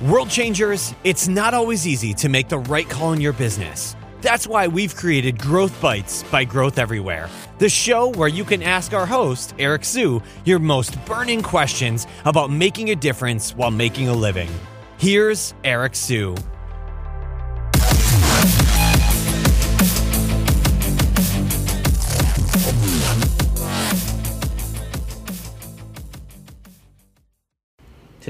World changers, it's not always easy to make the right call in your business. That's why we've created Growth Bites by Growth Everywhere, the show where you can ask our host, Eric Siu, your most burning questions about making a difference while making a living. Here's Eric Siu.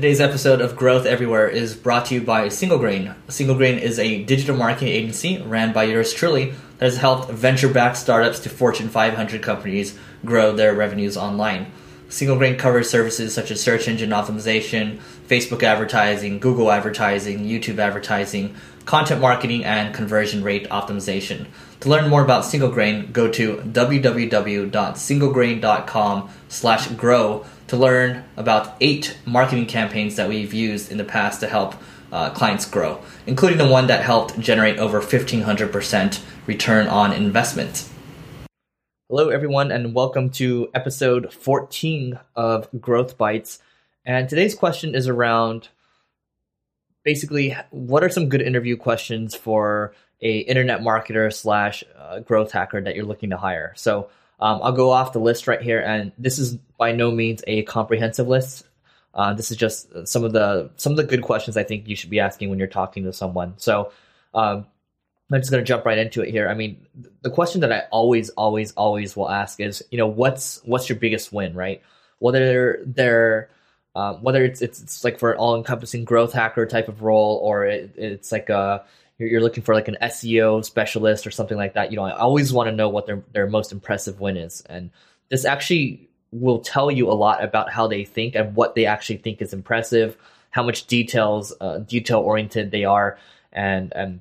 Today's episode of Growth Everywhere is brought to you by Single Grain. Single Grain is a digital marketing agency ran by yours truly that has helped venture backed startups to Fortune 500 companies grow their revenues online. Single Grain covers services such as search engine optimization, Facebook advertising, Google advertising, YouTube advertising, content marketing, and conversion rate optimization. To learn more about Single Grain, go to www.singlegrain.com slash grow to learn about eight marketing campaigns that we've used in the past to help uh, clients grow, including the one that helped generate over 1500% return on investment. Hello, everyone, and welcome to episode 14 of Growth Bites. And today's question is around basically what are some good interview questions for a internet marketer slash uh, growth hacker that you're looking to hire. So um, I'll go off the list right here, and this is by no means a comprehensive list. Uh, this is just some of the some of the good questions I think you should be asking when you're talking to someone. So um, I'm just going to jump right into it here. I mean, the question that I always, always, always will ask is, you know, what's what's your biggest win, right? Whether they're um, whether it's, it's, it's like for an all encompassing growth hacker type of role, or it, it's like a you're, you're looking for like an SEO specialist or something like that, you know, I always want to know what their their most impressive win is, and this actually will tell you a lot about how they think and what they actually think is impressive, how much details uh, detail oriented they are, and and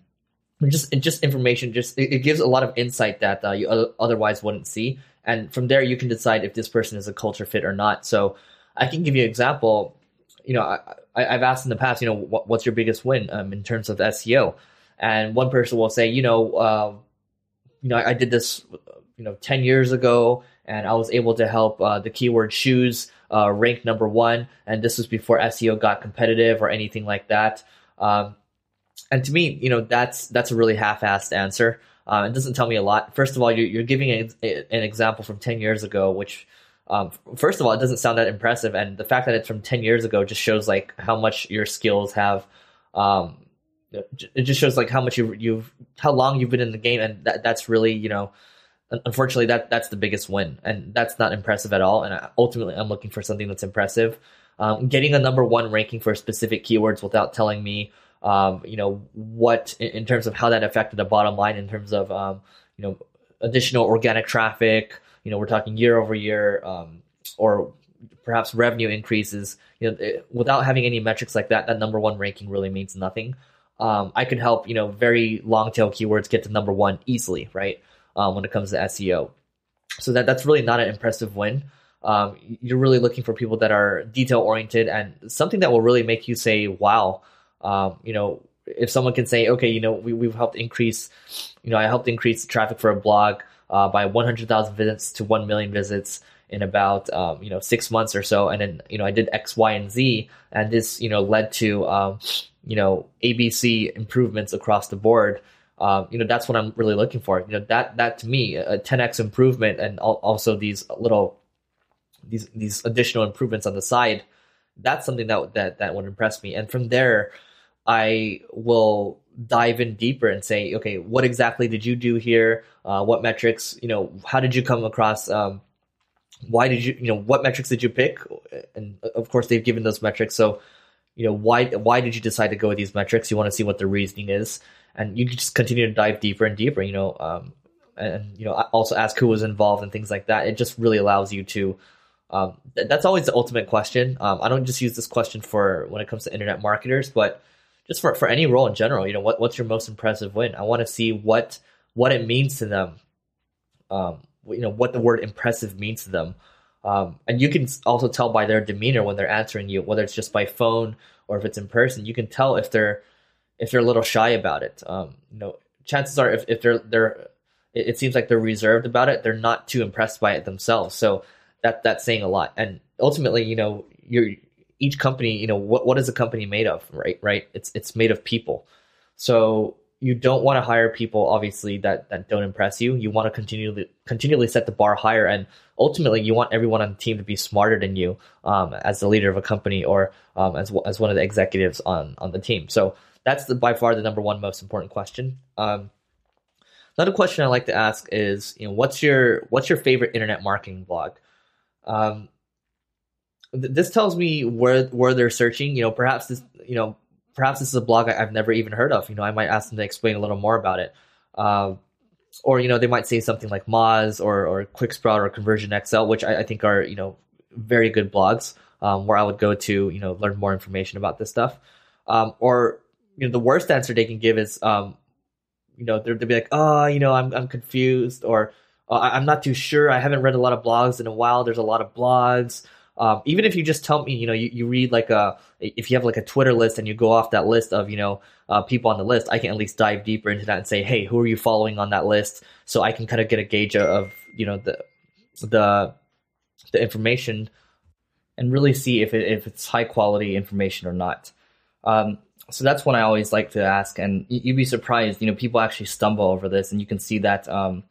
just just information. Just it, it gives a lot of insight that uh, you otherwise wouldn't see, and from there you can decide if this person is a culture fit or not. So I can give you an example. You know, I, I, have asked in the past, you know, what, what's your biggest win um, in terms of SEO? and one person will say, you know, uh, you know, I, I, did this, you know, ten years ago, and I was able to help uh, the keyword shoes uh, rank number one, and this was before SEO got competitive or anything like that. Um, and to me, you know, that's that's a really half-assed answer. Uh, it doesn't tell me a lot. First of all, you're, you're giving an, an example from ten years ago, which um, first of all, it doesn't sound that impressive, and the fact that it's from ten years ago just shows like how much your skills have um, it just shows like how much you you've how long you've been in the game, and that that's really you know, unfortunately that that's the biggest win, and that's not impressive at all. And ultimately, I'm looking for something that's impressive. Um, getting a number one ranking for specific keywords without telling me, um, you know, what in, in, terms of how that affected the bottom line in terms of um, you know additional organic traffic. You know, we're talking year over year, um, or perhaps revenue increases. You know, it, without having any metrics like that, that number one ranking really means nothing um, I can help you know very long tail keywords get to number one easily, right? Um, when it comes to SEO, so that that's really not an impressive win. Um, you're really looking for people that are detail oriented and something that will really make you say, "Wow!" Um, you know, if someone can say, "Okay, you know, we, we've helped increase, you know, I helped increase traffic for a blog uh, by 100,000 visits to 1 million visits." in about um, you know six months or so, and then you know I did X, Y, and Z, and this you know led to um, you know ABC improvements across the board. Um, you know that's what I'm really looking for. You know that that to me a 10x improvement and also these little these these additional improvements on the side. That's something that that that would impress me. And from there, I will dive in deeper and say, okay, what exactly did you do here? Uh, what metrics? You know, how did you come across? Um, why did you? You know, what metrics did you pick? And of course, they've given those metrics. So you know why why did you decide to go with these metrics you want to see what the reasoning is and you just continue to dive deeper and deeper you know um, and you know also ask who was involved and things like that it just really allows you to um, th- that's always the ultimate question um, i don't just use this question for when it comes to internet marketers but just for, for any role in general you know what, what's your most impressive win i want to see what what it means to them um, you know what the word impressive means to them um, and you can also tell by their demeanor when they're answering you, whether it's just by phone or if it's in person. You can tell if they're if they're a little shy about it. Um, you know, chances are if, if they're they're it, it, seems like they're reserved about it. They're not too impressed by it themselves. So that that's saying a lot. And ultimately, you know, you're each company, you know, what what is a company made of, right? Right? It's it's made of people. So you don't want to hire people obviously that that don't impress you. You want to continually continually set the bar higher, and ultimately you want everyone on the team to be smarter than you um, as the leader of a company or um, as as one of the executives on on the team. So that's the by far the number one most important question. Um, another question I like to ask is, you know, what's your what's your favorite internet marketing blog? Um, th- this tells me where where they're searching. You know, perhaps this you know perhaps this is a blog I, have never even heard of. You know, I might ask them to explain a little more about it. Uh, or you know, they might say something like Moz or or QuickSprout or Conversion XL, which I, I think are you know very good blogs um, where I would go to you know learn more information about this stuff. Um, or you know, the worst answer they can give is um, you know they'll, be like, oh, you know, I'm I'm confused or uh, I'm not too sure. I haven't read a lot of blogs in a while. There's a lot of blogs. Um, even if you just tell me, you know, you, you read like a, if you have like a Twitter list and you go off that list of, you know, uh, people on the list, I can at least dive deeper into that and say, hey, who are you following on that list? So I can kind of get a gauge of, you know, the, the, the information and really see if it, if it's high quality information or not. Um, so that's one I always like to ask, and you'd be surprised. You know, people actually stumble over this, and you can see that um,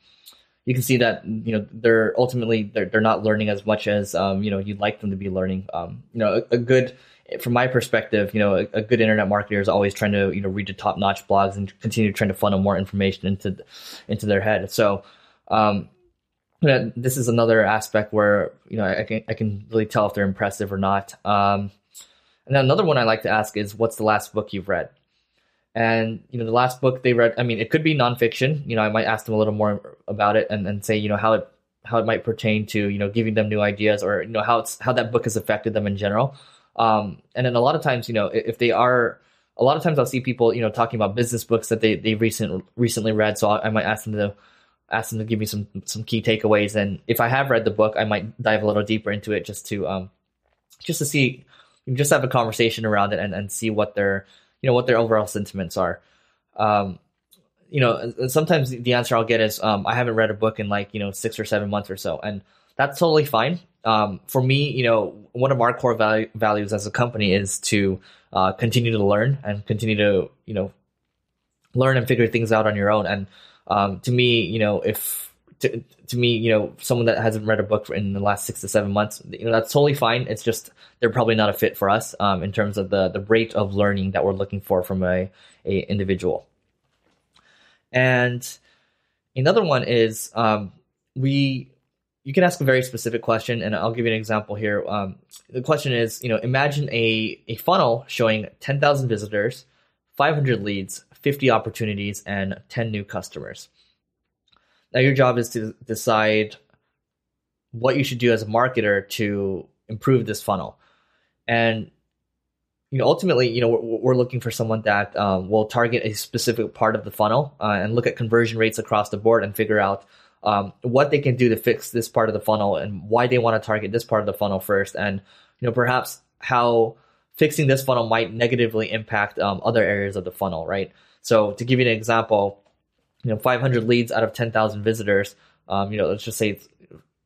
you can see that you know they're ultimately they're, they're not learning as much as um, you know you'd like them to be learning. Um, you know, a, a, good from my perspective, you know, a, a, good internet marketer is always trying to you know read the top notch blogs and continue trying to funnel more information into into their head. So. Um, you know, this is another aspect where you know I can I can really tell if they're impressive or not. Um, and then another one I like to ask is, "What's the last book you've read?" And you know, the last book they read, I mean, it could be nonfiction. You know, I might ask them a little more about it and, and say, you know, how it how it might pertain to you know giving them new ideas or you know how it's how that book has affected them in general. Um, and then a lot of times, you know, if they are, a lot of times I'll see people, you know, talking about business books that they they recent recently read. So I might ask them to ask them to give me some some key takeaways. And if I have read the book, I might dive a little deeper into it just to um just to see just have a conversation around it and, and see what their you know what their overall sentiments are. Um, you know, sometimes the answer I'll get is um, I haven't read a book in like you know six or seven months or so, and that's totally fine. Um, for me, you know, one of our core value, values as a company is to uh, continue to learn and continue to you know learn and figure things out on your own. And um, to me, you know, if to, to me, you know, someone that hasn't read a book in the last six to seven months, you know, that's totally fine. It's just they're probably not a fit for us um, in terms of the the rate of learning that we're looking for from a, a individual. And another one is um, we you can ask a very specific question, and I'll give you an example here. Um, the question is, you know, imagine a a funnel showing ten thousand visitors, five hundred leads, fifty opportunities, and ten new customers now your job is to decide what you should do as a marketer to improve this funnel. And you know, ultimately, you know, we're, we're looking for someone that um, will target a specific part of the funnel uh, and look at conversion rates across the board and figure out um, what they can do to fix this part of the funnel and why they want to target this part of the funnel first, and you know, perhaps how fixing this funnel might negatively impact um, other areas of the funnel, right? So, to give you an example, you know 500 leads out of 10,000 visitors, um, you know, let's just say it's,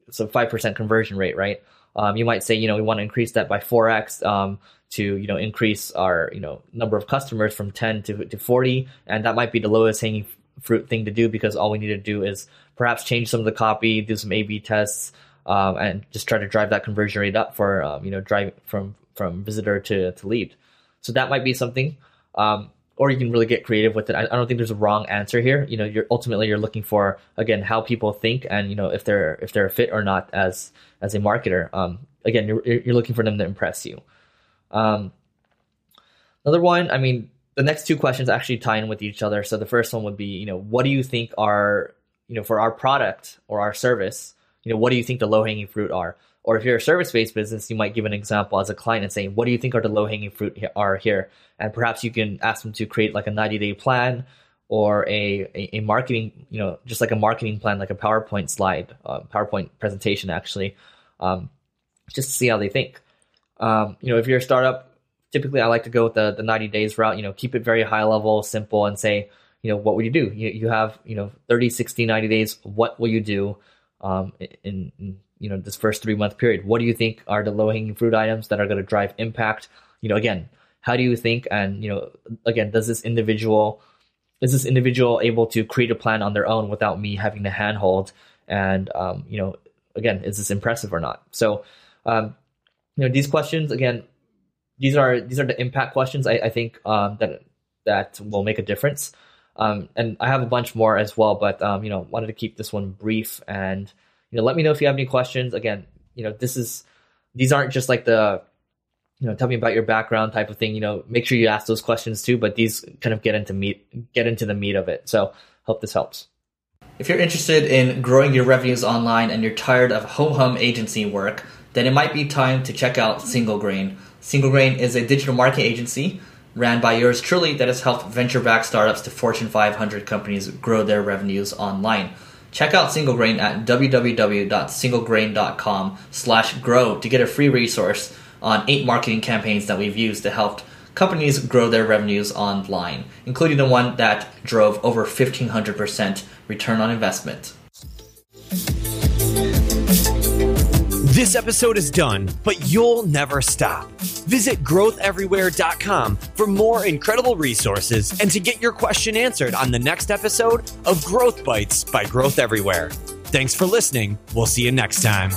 it's a 5% conversion rate, right? Um, you might say, you know, we want to increase that by 4x um, to, you know, increase our, you know, number of customers from 10 to, to 40. And that might be the lowest hanging fruit thing to do because all we need to do is perhaps change some of the copy, do some A/B tests, um, and just try to drive that conversion rate up for, um, you know, drive from from visitor to to lead. So that might be something. Um, or you can really get creative with it. I, I, don't think there's a wrong answer here. You know, you're ultimately you're looking for again how people think and you know if they're if they're a fit or not as as a marketer. Um, again, you're you're looking for them to impress you. Um, another one, I mean, the next two questions actually tie in with each other. So the first one would be, you know, what do you think are you know for our product or our service, you know, what do you think the low hanging fruit are? Or if you're a service based business, you might give an example as a client and say, what do you think are the low hanging fruit are here? And perhaps you can ask them to create like a 90 day plan or a, a, a, marketing, you know, just like a marketing plan, like a PowerPoint slide, uh, PowerPoint presentation actually, um, just to see how they think. Um, you know, if you're a startup, typically I like to go with the, the 90 days route, you know, keep it very high level, simple, and say, you know, what would you do? You, you have, you know, 30, 60, 90 days. What will you do um, in, in you know this first three month period. What do you think are the low hanging fruit items that are going to drive impact? You know, again, how do you think? And you know, again, does this individual is this individual able to create a plan on their own without me having to handhold? And um, you know, again, is this impressive or not? So, um, you know, these questions again, these are these are the impact questions. I, I think um, that that will make a difference. Um, and I have a bunch more as well, but um, you know, wanted to keep this one brief and you know, let me know if you have any questions. Again, you know, this is these aren't just like the you know, tell me about your background type of thing. You know, make sure you ask those questions too, but these kind of get into meat get into the meat of it. So hope this helps. If you're interested in growing your revenues online and you're tired of home hum agency work, then it might be time to check out Single Grain. Single Grain is a digital marketing agency ran by yours truly that has helped venture-backed startups to Fortune 500 companies grow their revenues online. Check out Single Grain at www.singlegrain.com slash grow to get a free resource on eight marketing campaigns that we've used to help companies grow their revenues online, including the one that drove over 1500% return on investment. This episode is done, but you'll never stop. Visit growtheverywhere.com for more incredible resources and to get your question answered on the next episode of Growth Bites by Growth Everywhere. Thanks for listening. We'll see you next time.